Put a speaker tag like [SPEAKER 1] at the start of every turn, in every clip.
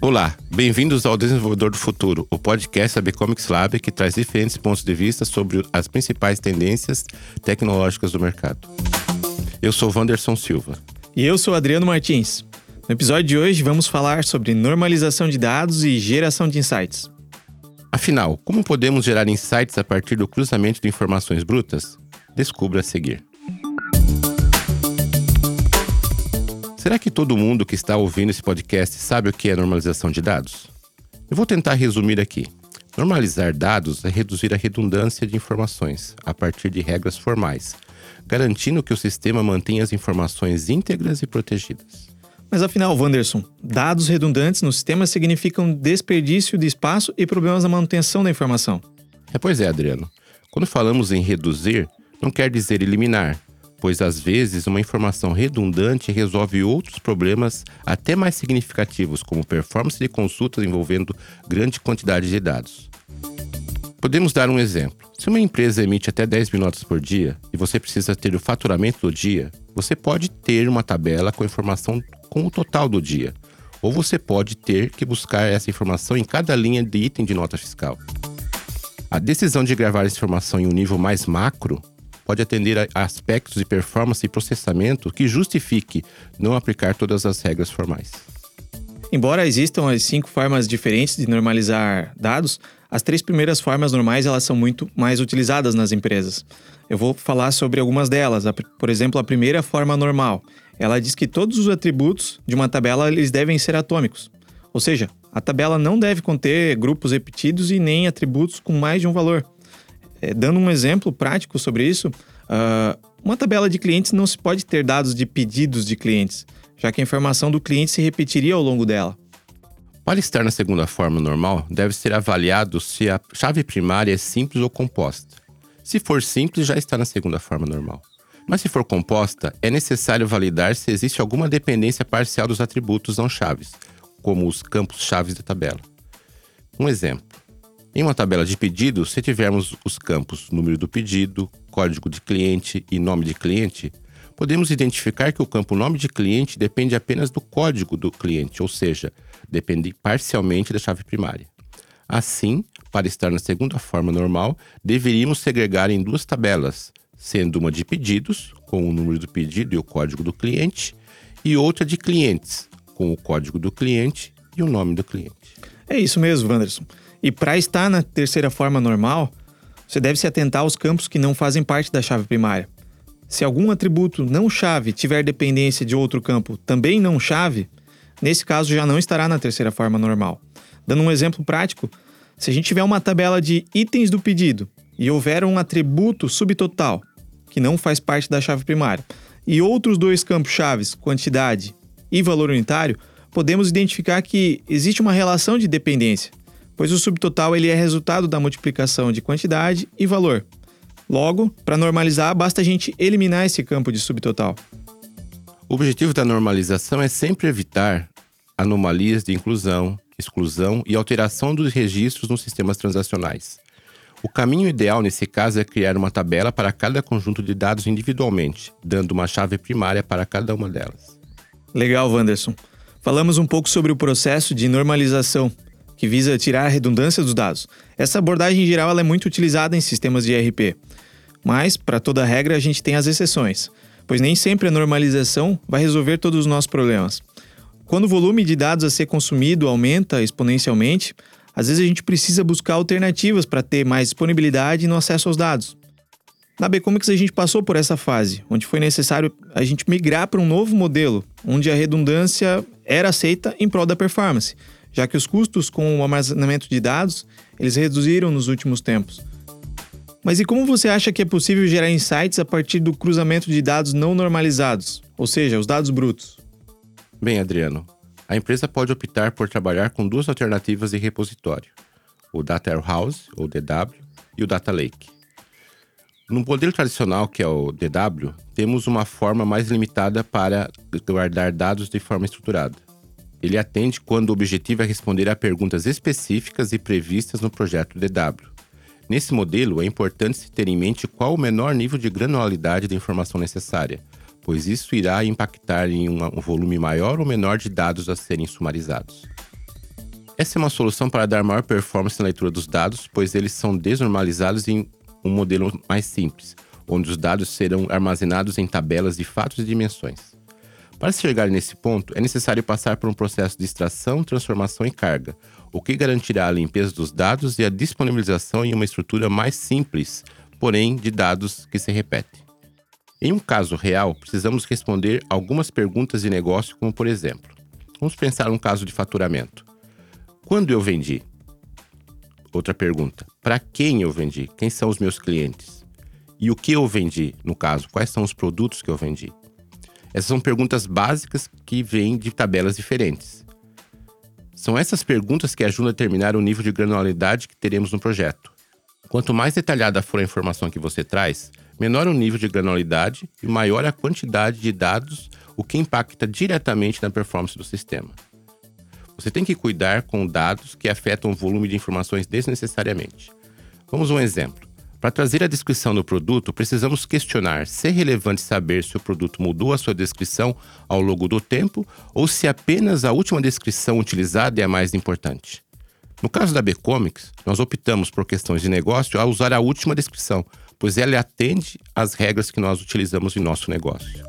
[SPEAKER 1] Olá, bem-vindos ao Desenvolvedor do Futuro, o podcast da Comics Lab que traz diferentes pontos de vista sobre as principais tendências tecnológicas do mercado. Eu sou Wanderson Silva.
[SPEAKER 2] E eu sou Adriano Martins. No episódio de hoje vamos falar sobre normalização de dados e geração de insights.
[SPEAKER 1] Afinal, como podemos gerar insights a partir do cruzamento de informações brutas? Descubra a seguir. Será que todo mundo que está ouvindo esse podcast sabe o que é normalização de dados? Eu vou tentar resumir aqui. Normalizar dados é reduzir a redundância de informações a partir de regras formais, garantindo que o sistema mantenha as informações íntegras e protegidas.
[SPEAKER 2] Mas afinal, Wanderson, dados redundantes no sistema significam desperdício de espaço e problemas na manutenção da informação.
[SPEAKER 1] É, pois é, Adriano. Quando falamos em reduzir, não quer dizer eliminar, pois às vezes uma informação redundante resolve outros problemas até mais significativos, como performance de consultas envolvendo grande quantidade de dados. Podemos dar um exemplo. Se uma empresa emite até 10 mil notas por dia e você precisa ter o faturamento do dia, você pode ter uma tabela com informação com o total do dia, ou você pode ter que buscar essa informação em cada linha de item de nota fiscal. A decisão de gravar essa informação em um nível mais macro pode atender a aspectos de performance e processamento que justifique não aplicar todas as regras formais.
[SPEAKER 2] Embora existam as cinco formas diferentes de normalizar dados, as três primeiras formas normais elas são muito mais utilizadas nas empresas. Eu vou falar sobre algumas delas. Por exemplo, a primeira forma normal. Ela diz que todos os atributos de uma tabela eles devem ser atômicos. Ou seja, a tabela não deve conter grupos repetidos e nem atributos com mais de um valor. É, dando um exemplo prático sobre isso, uh, uma tabela de clientes não se pode ter dados de pedidos de clientes, já que a informação do cliente se repetiria ao longo dela.
[SPEAKER 1] Para estar na segunda forma normal, deve ser avaliado se a chave primária é simples ou composta. Se for simples, já está na segunda forma normal. Mas se for composta, é necessário validar se existe alguma dependência parcial dos atributos não chaves, como os campos chaves da tabela. Um exemplo. Em uma tabela de pedidos, se tivermos os campos número do pedido, código de cliente e nome de cliente, podemos identificar que o campo nome de cliente depende apenas do código do cliente, ou seja, depende parcialmente da chave primária. Assim, para estar na segunda forma normal, deveríamos segregar em duas tabelas, sendo uma de pedidos, com o número do pedido e o código do cliente, e outra de clientes, com o código do cliente e o nome do cliente.
[SPEAKER 2] É isso mesmo, Wanderson. E para estar na terceira forma normal, você deve se atentar aos campos que não fazem parte da chave primária. Se algum atributo não chave tiver dependência de outro campo também não chave, nesse caso já não estará na terceira forma normal. Dando um exemplo prático, se a gente tiver uma tabela de itens do pedido e houver um atributo subtotal, que não faz parte da chave primária, e outros dois campos chaves, quantidade e valor unitário, podemos identificar que existe uma relação de dependência, pois o subtotal ele é resultado da multiplicação de quantidade e valor. Logo, para normalizar, basta a gente eliminar esse campo de subtotal.
[SPEAKER 1] O objetivo da normalização é sempre evitar anomalias de inclusão, exclusão e alteração dos registros nos sistemas transacionais. O caminho ideal nesse caso é criar uma tabela para cada conjunto de dados individualmente, dando uma chave primária para cada uma delas.
[SPEAKER 2] Legal, Wanderson. Falamos um pouco sobre o processo de normalização, que visa tirar a redundância dos dados. Essa abordagem em geral é muito utilizada em sistemas de ERP. Mas, para toda regra, a gente tem as exceções, pois nem sempre a normalização vai resolver todos os nossos problemas. Quando o volume de dados a ser consumido aumenta exponencialmente, às vezes a gente precisa buscar alternativas para ter mais disponibilidade no acesso aos dados. Na Bcomics a gente passou por essa fase, onde foi necessário a gente migrar para um novo modelo, onde a redundância era aceita em prol da performance, já que os custos com o armazenamento de dados eles reduziram nos últimos tempos. Mas e como você acha que é possível gerar insights a partir do cruzamento de dados não normalizados, ou seja, os dados brutos?
[SPEAKER 1] Bem, Adriano, a empresa pode optar por trabalhar com duas alternativas de repositório: o Data Warehouse, ou DW, e o Data Lake. No modelo tradicional, que é o DW, temos uma forma mais limitada para guardar dados de forma estruturada. Ele atende quando o objetivo é responder a perguntas específicas e previstas no projeto DW. Nesse modelo, é importante se ter em mente qual o menor nível de granularidade da informação necessária, pois isso irá impactar em um volume maior ou menor de dados a serem sumarizados. Essa é uma solução para dar maior performance na leitura dos dados, pois eles são desnormalizados em um modelo mais simples, onde os dados serão armazenados em tabelas de fatos e dimensões. Para chegar nesse ponto, é necessário passar por um processo de extração, transformação e carga, o que garantirá a limpeza dos dados e a disponibilização em uma estrutura mais simples, porém de dados que se repetem. Em um caso real, precisamos responder algumas perguntas de negócio, como por exemplo: vamos pensar um caso de faturamento. Quando eu vendi? Outra pergunta: para quem eu vendi? Quem são os meus clientes? E o que eu vendi, no caso? Quais são os produtos que eu vendi? Essas são perguntas básicas que vêm de tabelas diferentes. São essas perguntas que ajudam a determinar o nível de granularidade que teremos no projeto. Quanto mais detalhada for a informação que você traz, menor o nível de granularidade e maior a quantidade de dados, o que impacta diretamente na performance do sistema. Você tem que cuidar com dados que afetam o volume de informações desnecessariamente. Vamos a um exemplo. Para trazer a descrição do produto, precisamos questionar se é relevante saber se o produto mudou a sua descrição ao longo do tempo ou se apenas a última descrição utilizada é a mais importante. No caso da B-Comics, nós optamos por questões de negócio a usar a última descrição, pois ela atende às regras que nós utilizamos em nosso negócio.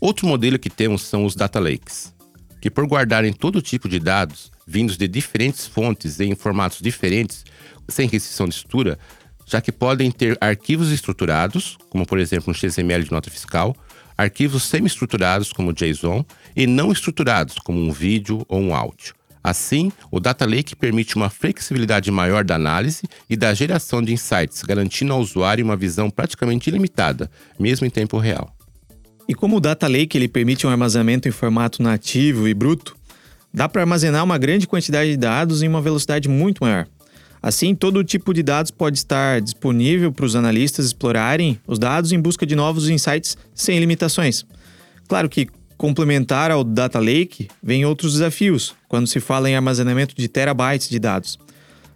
[SPEAKER 1] Outro modelo que temos são os data lakes, que por guardarem todo tipo de dados vindos de diferentes fontes em formatos diferentes, sem restrição de estrutura, já que podem ter arquivos estruturados, como por exemplo um XML de nota fiscal, arquivos semi-estruturados, como JSON, e não estruturados, como um vídeo ou um áudio. Assim, o Data Lake permite uma flexibilidade maior da análise e da geração de insights, garantindo ao usuário uma visão praticamente ilimitada, mesmo em tempo real.
[SPEAKER 2] E como o Data Lake ele permite um armazenamento em formato nativo e bruto, dá para armazenar uma grande quantidade de dados em uma velocidade muito maior. Assim, todo tipo de dados pode estar disponível para os analistas explorarem os dados em busca de novos insights sem limitações. Claro que complementar ao Data Lake vem outros desafios quando se fala em armazenamento de terabytes de dados.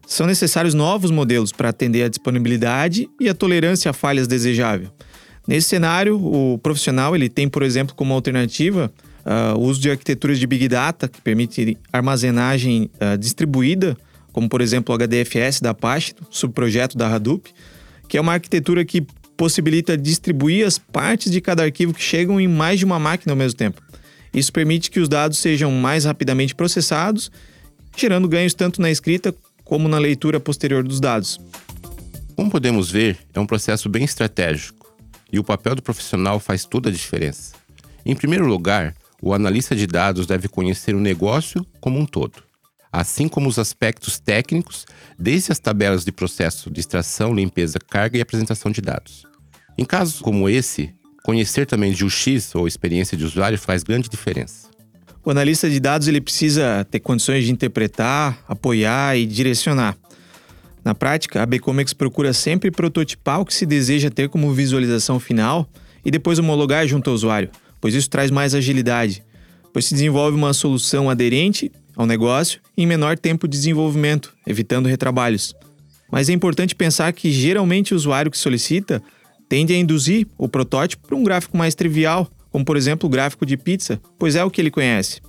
[SPEAKER 2] São necessários novos modelos para atender a disponibilidade e a tolerância a falhas desejável. Nesse cenário, o profissional ele tem, por exemplo, como alternativa uh, o uso de arquiteturas de Big Data, que permite armazenagem uh, distribuída como por exemplo o HDFS da Apache, subprojeto da Hadoop, que é uma arquitetura que possibilita distribuir as partes de cada arquivo que chegam em mais de uma máquina ao mesmo tempo. Isso permite que os dados sejam mais rapidamente processados, gerando ganhos tanto na escrita como na leitura posterior dos dados.
[SPEAKER 1] Como podemos ver, é um processo bem estratégico e o papel do profissional faz toda a diferença. Em primeiro lugar, o analista de dados deve conhecer o negócio como um todo assim como os aspectos técnicos, desde as tabelas de processo de extração, limpeza, carga e apresentação de dados. Em casos como esse, conhecer também de UX ou experiência de usuário faz grande diferença.
[SPEAKER 2] O analista de dados ele precisa ter condições de interpretar, apoiar e direcionar. Na prática, a Bcomex procura sempre prototipar o que se deseja ter como visualização final e depois homologar junto ao usuário, pois isso traz mais agilidade, pois se desenvolve uma solução aderente ao negócio em menor tempo de desenvolvimento, evitando retrabalhos. Mas é importante pensar que geralmente o usuário que solicita tende a induzir o protótipo para um gráfico mais trivial, como por exemplo o gráfico de pizza, pois é o que ele conhece.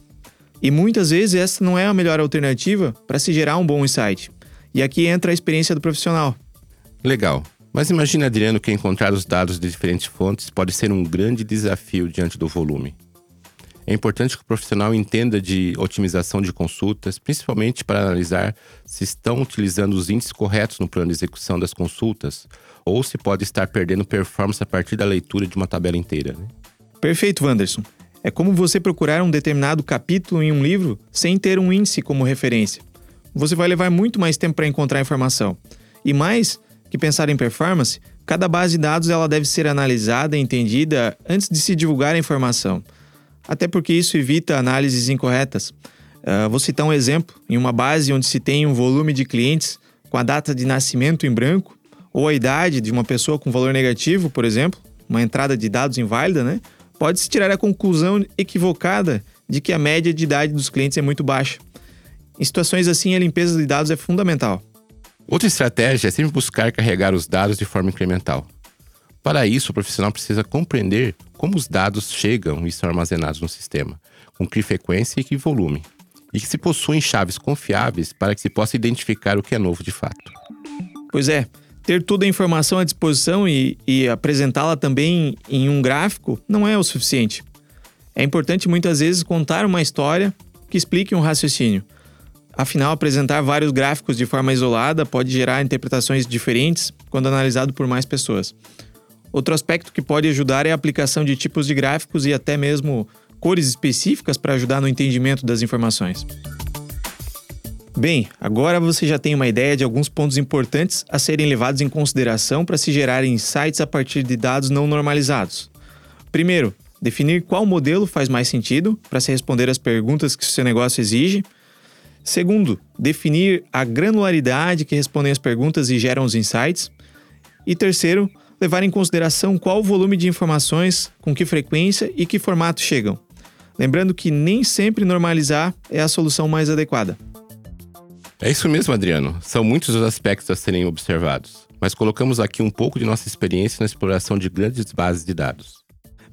[SPEAKER 2] E muitas vezes essa não é a melhor alternativa para se gerar um bom insight. E aqui entra a experiência do profissional.
[SPEAKER 1] Legal. Mas imagine, Adriano, que encontrar os dados de diferentes fontes pode ser um grande desafio diante do volume. É importante que o profissional entenda de otimização de consultas, principalmente para analisar se estão utilizando os índices corretos no plano de execução das consultas ou se pode estar perdendo performance a partir da leitura de uma tabela inteira. Né?
[SPEAKER 2] Perfeito, Wanderson. É como você procurar um determinado capítulo em um livro sem ter um índice como referência. Você vai levar muito mais tempo para encontrar informação. E mais que pensar em performance, cada base de dados ela deve ser analisada e entendida antes de se divulgar a informação até porque isso evita análises incorretas. Uh, vou citar um exemplo: em uma base onde se tem um volume de clientes com a data de nascimento em branco, ou a idade de uma pessoa com valor negativo, por exemplo, uma entrada de dados inválida, né? Pode-se tirar a conclusão equivocada de que a média de idade dos clientes é muito baixa. Em situações assim, a limpeza de dados é fundamental.
[SPEAKER 1] Outra estratégia é sempre buscar carregar os dados de forma incremental. Para isso, o profissional precisa compreender como os dados chegam e são armazenados no sistema, com que frequência e que volume, e que se possuem chaves confiáveis para que se possa identificar o que é novo de fato.
[SPEAKER 2] Pois é, ter toda a informação à disposição e, e apresentá-la também em um gráfico não é o suficiente. É importante muitas vezes contar uma história que explique um raciocínio. Afinal, apresentar vários gráficos de forma isolada pode gerar interpretações diferentes quando analisado por mais pessoas. Outro aspecto que pode ajudar é a aplicação de tipos de gráficos e até mesmo cores específicas para ajudar no entendimento das informações. Bem, agora você já tem uma ideia de alguns pontos importantes a serem levados em consideração para se gerar insights a partir de dados não normalizados. Primeiro, definir qual modelo faz mais sentido para se responder às perguntas que o seu negócio exige. Segundo, definir a granularidade que respondem as perguntas e geram os insights. E terceiro, levar em consideração qual o volume de informações, com que frequência e que formato chegam. Lembrando que nem sempre normalizar é a solução mais adequada.
[SPEAKER 1] É isso mesmo, Adriano. São muitos os aspectos a serem observados, mas colocamos aqui um pouco de nossa experiência na exploração de grandes bases de dados.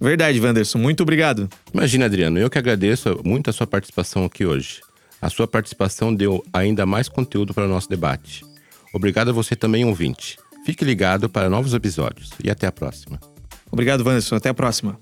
[SPEAKER 2] Verdade, Wanderson. Muito obrigado.
[SPEAKER 1] Imagina, Adriano, eu que agradeço muito a sua participação aqui hoje. A sua participação deu ainda mais conteúdo para o nosso debate. Obrigado a você também, ouvinte. Fique ligado para novos episódios e até a próxima.
[SPEAKER 2] Obrigado, Wanderson. Até a próxima.